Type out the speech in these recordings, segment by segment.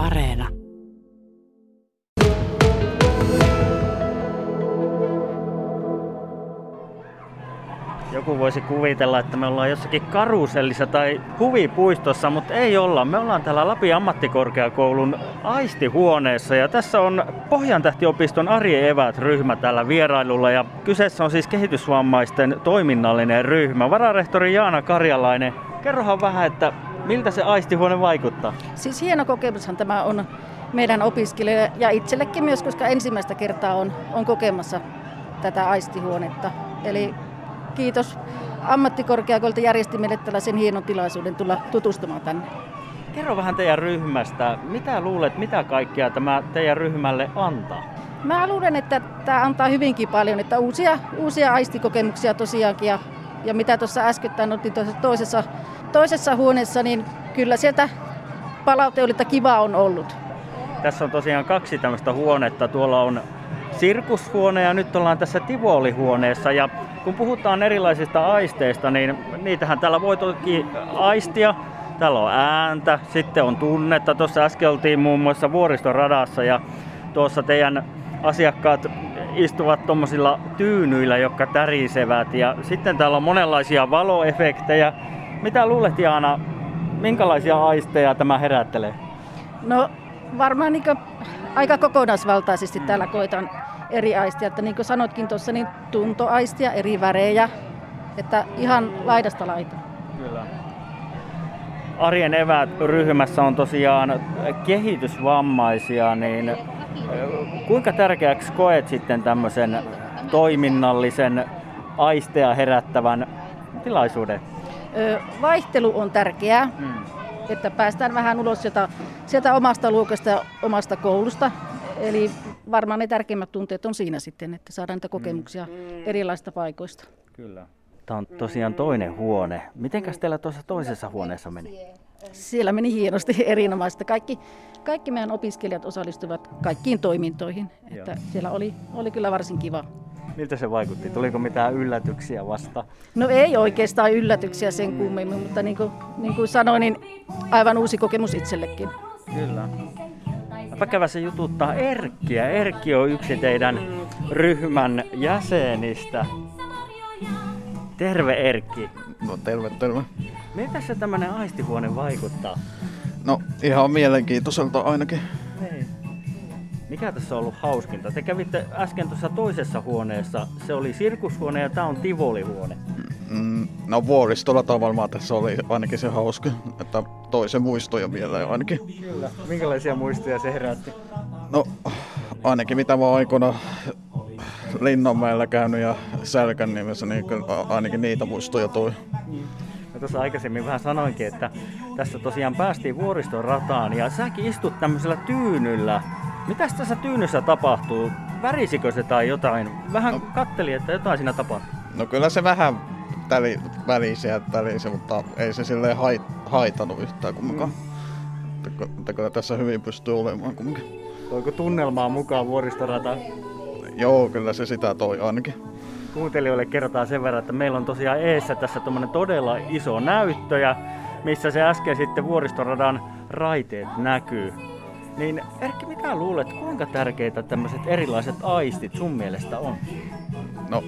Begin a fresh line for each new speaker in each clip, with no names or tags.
Areena.
Joku voisi kuvitella, että me ollaan jossakin karusellissa tai huvipuistossa, mutta ei olla. Me ollaan täällä Lapin ammattikorkeakoulun aistihuoneessa ja tässä on Pohjantähtiopiston Ari Evät ryhmä tällä vierailulla ja kyseessä on siis kehitysvammaisten toiminnallinen ryhmä. Vararehtori Jaana Karjalainen, kerrohan vähän, että miltä se aistihuone vaikuttaa?
Siis hieno kokemushan tämä on meidän opiskelijoille ja itsellekin myös, koska ensimmäistä kertaa on, on kokemassa tätä aistihuonetta. Eli kiitos ammattikorkeakoulta järjesti meille tällaisen hienon tilaisuuden tulla tutustumaan tänne.
Kerro vähän teidän ryhmästä. Mitä luulet, mitä kaikkea tämä teidän ryhmälle antaa?
Mä luulen, että tämä antaa hyvinkin paljon, että uusia, uusia aistikokemuksia tosiaankin. Ja, ja mitä tuossa äskettäin oltiin toisessa, toisessa huoneessa, niin kyllä sieltä palaute oli, että kiva on ollut.
Tässä on tosiaan kaksi tämmöistä huonetta. Tuolla on sirkushuone ja nyt ollaan tässä Tivoli-huoneessa. Ja kun puhutaan erilaisista aisteista, niin niitähän täällä voi toki aistia. Täällä on ääntä, sitten on tunnetta. Tuossa äsken oltiin muun muassa vuoristoradassa ja tuossa teidän asiakkaat istuvat tuommoisilla tyynyillä, jotka tärisevät. Ja sitten täällä on monenlaisia valoefektejä. Mitä luulet Jaana, minkälaisia aisteja tämä herättelee?
No varmaan niin aika kokonaisvaltaisesti täällä koitan eri aistia. Että niin kuin sanotkin tuossa, niin tuntoaistia, eri värejä, että ihan laidasta laita.
Kyllä. Arjen evät ryhmässä on tosiaan kehitysvammaisia, niin kuinka tärkeäksi koet sitten tämmöisen toiminnallisen aisteja herättävän tilaisuuden?
Vaihtelu on tärkeää, hmm. että päästään vähän ulos sieltä, sieltä omasta luokasta ja omasta koulusta. Eli varmaan ne tärkeimmät tunteet on siinä sitten, että saadaan niitä kokemuksia mm. erilaisista paikoista.
Kyllä. Tämä on tosiaan toinen huone. Mitenkäs teillä tuossa toisessa huoneessa meni?
Siellä meni hienosti erinomaisesti. Kaikki, kaikki meidän opiskelijat osallistuvat kaikkiin toimintoihin. Että siellä oli, oli kyllä varsin kiva.
Miltä se vaikutti? Tuliko mitään yllätyksiä vasta?
No ei oikeastaan yllätyksiä sen kummemmin, mutta niin kuin, niin kuin sanoin, niin aivan uusi kokemus itsellekin.
Kyllä. Mäpä käväsin jututtaa Erkkiä. Erkki on yksi teidän ryhmän jäsenistä. Terve Erkki.
No terve, terve.
Miltä se tämmönen aistihuone vaikuttaa?
No ihan mielenkiintoiselta ainakin.
Mikä tässä on ollut hauskinta? Te kävitte äsken tuossa toisessa huoneessa. Se oli sirkushuone ja tämä on tivolihuone.
Mm, no vuoristolla tavalla tässä oli ainakin se hauska, että toisen muistoja vielä ainakin.
Kyllä. Minkälaisia muistoja se herätti?
No ainakin mitä mä aikoina Linnanmäellä käynyt ja Sälkän nimessä, niin ainakin niitä muistoja toi.
Ja tuossa aikaisemmin vähän sanoinkin, että tässä tosiaan päästiin vuoriston rataan ja säkin istut tämmöisellä tyynyllä. Mitäs tässä tyynyssä tapahtuu? Värisikö se tai jotain? Vähän no, katteli, että jotain siinä tapahtuu.
No kyllä se vähän täli, välisiä tälisi, mutta ei se silleen hait, haitanut yhtään kumminkaan. Mm. Että tässä hyvin pystyy olemaan kumminkin.
Toiko tunnelmaa mukaan vuoristorata?
Joo, kyllä se sitä toi ainakin.
Kuuntelijoille kerrotaan sen verran, että meillä on tosiaan eessä tässä todella iso näyttö, ja missä se äsken sitten vuoristoradan raiteet näkyy. Niin Erkki, mitä luulet, kuinka tärkeitä tämmöiset erilaiset aistit sun mielestä on?
No,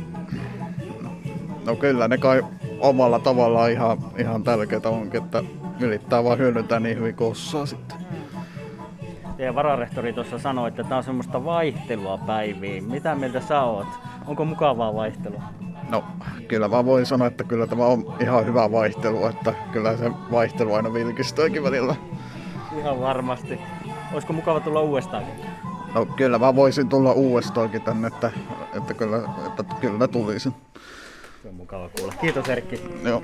no kyllä ne kai omalla tavallaan ihan, ihan tärkeitä onkin, että yrittää vaan hyödyntää niin hyvin kuin osaa sitten.
Teidän vararehtori tuossa sanoi, että tämä on semmoista vaihtelua päiviin. Mitä mieltä sä oot? Onko mukavaa vaihtelua?
No, kyllä mä voin sanoa, että kyllä tämä on ihan hyvä vaihtelu, että kyllä se vaihtelu aina vilkistääkin välillä.
Ihan varmasti. Olisiko mukava tulla uudestaan?
No kyllä mä voisin tulla uudestaankin tänne, että, että, kyllä, että kyllä tulisin.
Se on mukava kuulla. Kiitos Erkki.
Joo.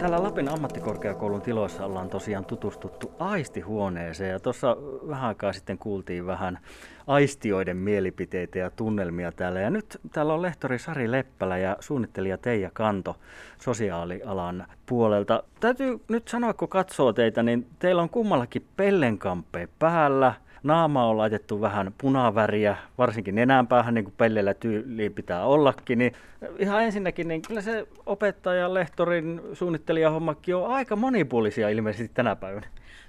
Täällä Lapin ammattikorkeakoulun tiloissa ollaan tosiaan tutustuttu aistihuoneeseen ja tuossa vähän aikaa sitten kuultiin vähän aistioiden mielipiteitä ja tunnelmia täällä. Ja nyt täällä on lehtori Sari Leppälä ja suunnittelija Teija Kanto sosiaalialan puolelta. Täytyy nyt sanoa, kun katsoo teitä, niin teillä on kummallakin pellenkampe päällä. Naama on laitettu vähän punaväriä, varsinkin nenänpäähän, niin kuin pelleillä tyyliin pitää ollakin. Niin ihan ensinnäkin, niin kyllä se opettajan, lehtorin, suunnittelijahommakin on aika monipuolisia ilmeisesti tänä päivänä.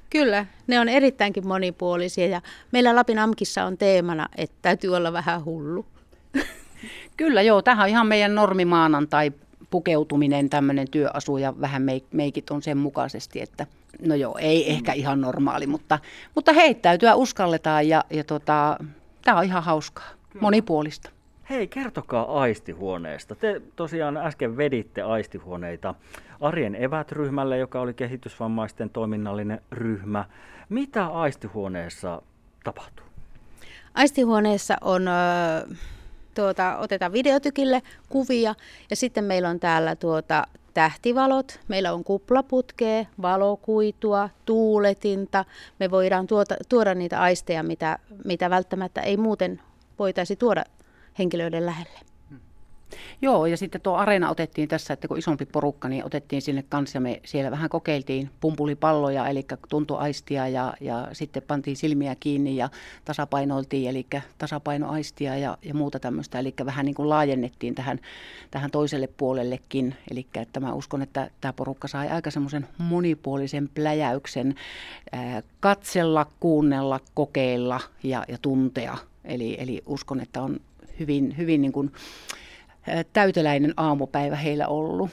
Kyllä, ne on erittäinkin monipuolisia ja meillä Lapin AMKissa on teemana, että täytyy olla vähän hullu.
Kyllä joo, tähän on ihan meidän normimaanantai pukeutuminen, tämmöinen työasu ja vähän meikit on sen mukaisesti, että no joo, ei ehkä ihan normaali, mutta, mutta heittäytyä uskalletaan ja, ja tota, tämä on ihan hauskaa, Kyllä. monipuolista.
Hei, kertokaa aistihuoneesta. Te tosiaan äsken veditte aistihuoneita Arjen evät-ryhmälle, joka oli kehitysvammaisten toiminnallinen ryhmä. Mitä aistihuoneessa tapahtuu?
Aistihuoneessa on, tuota, otetaan videotykille kuvia ja sitten meillä on täällä tuota, tähtivalot, meillä on kuplaputkea, valokuitua, tuuletinta. Me voidaan tuota, tuoda niitä aisteja, mitä, mitä välttämättä ei muuten voitaisi tuoda henkilöiden lähelle.
Joo, ja sitten tuo areena otettiin tässä, että kun isompi porukka, niin otettiin sinne kanssa. Me siellä vähän kokeiltiin pumpulipalloja, eli tuntoaistia ja, ja sitten pantiin silmiä kiinni ja tasapainoiltiin, eli tasapainoaistia ja, ja muuta tämmöistä. Eli vähän niin kuin laajennettiin tähän, tähän toiselle puolellekin. Eli että mä uskon, että tämä porukka sai aika semmoisen monipuolisen pläjäyksen ää, katsella, kuunnella, kokeilla ja, ja tuntea. Eli, eli uskon, että on hyvin, hyvin niin kuin, täyteläinen aamupäivä heillä ollut.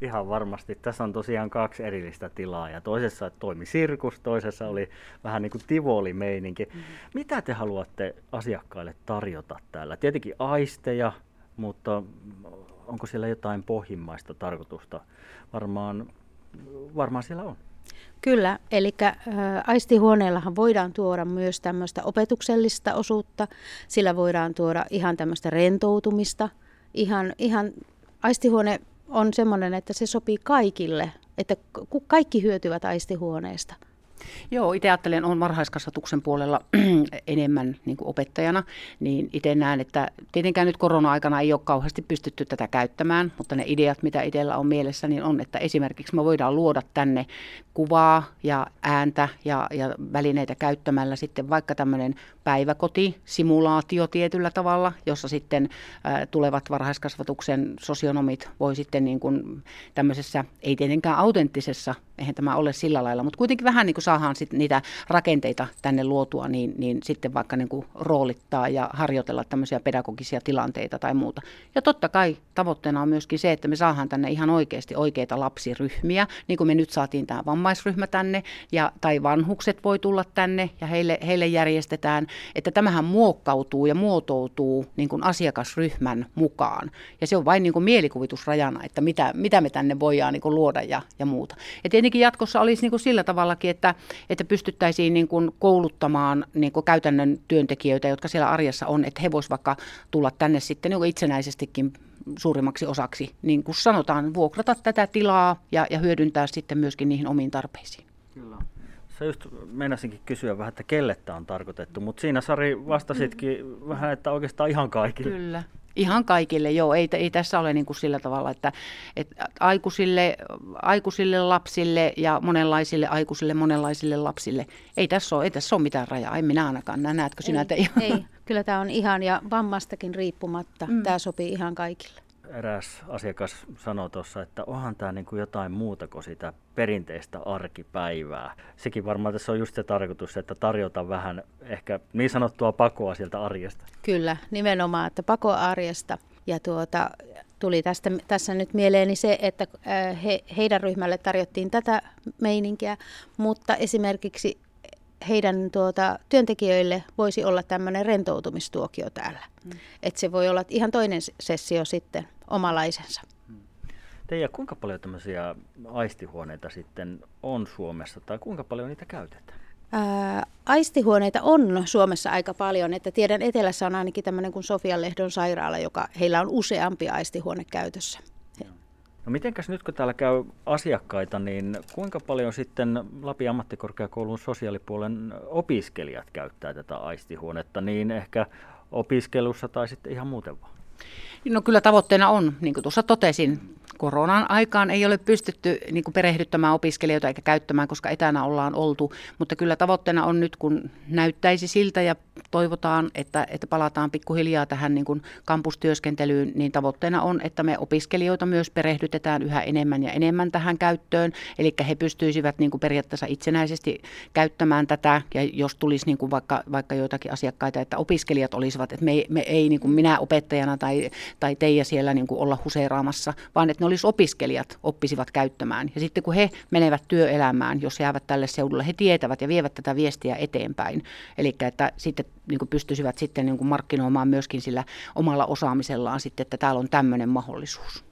Ihan varmasti. Tässä on tosiaan kaksi erillistä tilaa ja toisessa toimi sirkus, toisessa oli vähän niin kuin tivoli-meininki. Mm-hmm. Mitä te haluatte asiakkaille tarjota täällä? Tietenkin aisteja, mutta onko siellä jotain pohjimmaista tarkoitusta? Varmaan, varmaan siellä on.
Kyllä, eli aistihuoneellahan voidaan tuoda myös tämmöistä opetuksellista osuutta, sillä voidaan tuoda ihan tämmöistä rentoutumista, ihan, ihan aistihuone on semmoinen, että se sopii kaikille, että kaikki hyötyvät aistihuoneesta.
Joo, itse ajattelen, on varhaiskasvatuksen puolella enemmän niin kuin opettajana, niin itse näen, että tietenkään nyt korona-aikana ei ole kauheasti pystytty tätä käyttämään, mutta ne ideat, mitä itsellä on mielessä, niin on, että esimerkiksi me voidaan luoda tänne kuvaa ja ääntä ja, ja välineitä käyttämällä sitten vaikka tämmöinen päiväkoti, simulaatio tietyllä tavalla, jossa sitten tulevat varhaiskasvatuksen sosionomit voi sitten niin kuin tämmöisessä, ei tietenkään autenttisessa, eihän tämä ole sillä lailla, mutta kuitenkin vähän niin kuin saadaan sitten niitä rakenteita tänne luotua, niin, niin sitten vaikka niin kuin roolittaa ja harjoitella tämmöisiä pedagogisia tilanteita tai muuta. Ja totta kai tavoitteena on myöskin se, että me saadaan tänne ihan oikeasti oikeita lapsiryhmiä, niin kuin me nyt saatiin tämä vammaisryhmä tänne, ja, tai vanhukset voi tulla tänne ja heille, heille järjestetään että tämähän muokkautuu ja muotoutuu niin kuin asiakasryhmän mukaan. Ja se on vain niin kuin mielikuvitusrajana, että mitä, mitä me tänne voidaan niin kuin luoda ja, ja muuta. Ja tietenkin jatkossa olisi niin kuin sillä tavallakin, että, että pystyttäisiin niin kuin kouluttamaan niin kuin käytännön työntekijöitä, jotka siellä arjessa on, että he voisivat vaikka tulla tänne sitten niin itsenäisestikin suurimmaksi osaksi, niin kuin sanotaan, vuokrata tätä tilaa ja, ja hyödyntää sitten myöskin niihin omiin tarpeisiin. Kyllä.
Sä just meinasinkin kysyä vähän, että kelle tämä on tarkoitettu, mutta siinä Sari vastasitkin mm. vähän, että oikeastaan ihan kaikille.
Kyllä. Ihan kaikille, joo. Ei, ei tässä ole niin kuin sillä tavalla, että, että aikuisille, aikuisille lapsille ja monenlaisille aikuisille, monenlaisille lapsille. Ei tässä ole, ei tässä ole mitään rajaa, ei minä ainakaan. Näetkö sinä
ei, ei, kyllä tämä on ihan ja vammastakin riippumatta. Mm. Tämä sopii ihan kaikille
eräs asiakas sanoi tuossa, että onhan tämä niin kuin jotain muuta kuin sitä perinteistä arkipäivää. Sekin varmaan tässä on just se tarkoitus, että tarjota vähän ehkä niin sanottua pakoa sieltä arjesta.
Kyllä, nimenomaan, että pakoa arjesta. Ja tuota, tuli tästä, tässä nyt mieleeni se, että äh, he, heidän ryhmälle tarjottiin tätä meininkiä, mutta esimerkiksi heidän tuota, työntekijöille voisi olla tämmöinen rentoutumistuokio täällä. Mm. Että se voi olla ihan toinen sessio sitten omalaisensa.
Teija, kuinka paljon tämmöisiä aistihuoneita sitten on Suomessa tai kuinka paljon niitä käytetään?
Ää, aistihuoneita on Suomessa aika paljon, että tiedän Etelässä on ainakin tämmöinen kuin Sofian Lehdon sairaala, joka heillä on useampi aistihuone käytössä.
No mitenkäs nyt kun täällä käy asiakkaita, niin kuinka paljon sitten Lapin ammattikorkeakoulun sosiaalipuolen opiskelijat käyttää tätä aistihuonetta, niin ehkä opiskelussa tai sitten ihan muuten vaan?
No kyllä tavoitteena on, niin kuin tuossa totesin, koronan aikaan ei ole pystytty niin kuin perehdyttämään opiskelijoita eikä käyttämään, koska etänä ollaan oltu. Mutta kyllä tavoitteena on nyt, kun näyttäisi siltä ja toivotaan, että, että palataan pikkuhiljaa tähän niin kuin kampustyöskentelyyn, niin tavoitteena on, että me opiskelijoita myös perehdytetään yhä enemmän ja enemmän tähän käyttöön. Eli he pystyisivät niin kuin periaatteessa itsenäisesti käyttämään tätä, ja jos tulisi niin kuin vaikka, vaikka joitakin asiakkaita, että opiskelijat olisivat, että me, me ei niin kuin minä opettajana tai, tai teijä siellä niin kuin olla huseeraamassa, vaan että ne olisi opiskelijat oppisivat käyttämään. Ja sitten kun he menevät työelämään, jos jäävät tälle seudulle, he tietävät ja vievät tätä viestiä eteenpäin. Eli että sitten niin kuin pystyisivät sitten niin kuin markkinoimaan myöskin sillä omalla osaamisellaan sitten, että täällä on tämmöinen mahdollisuus.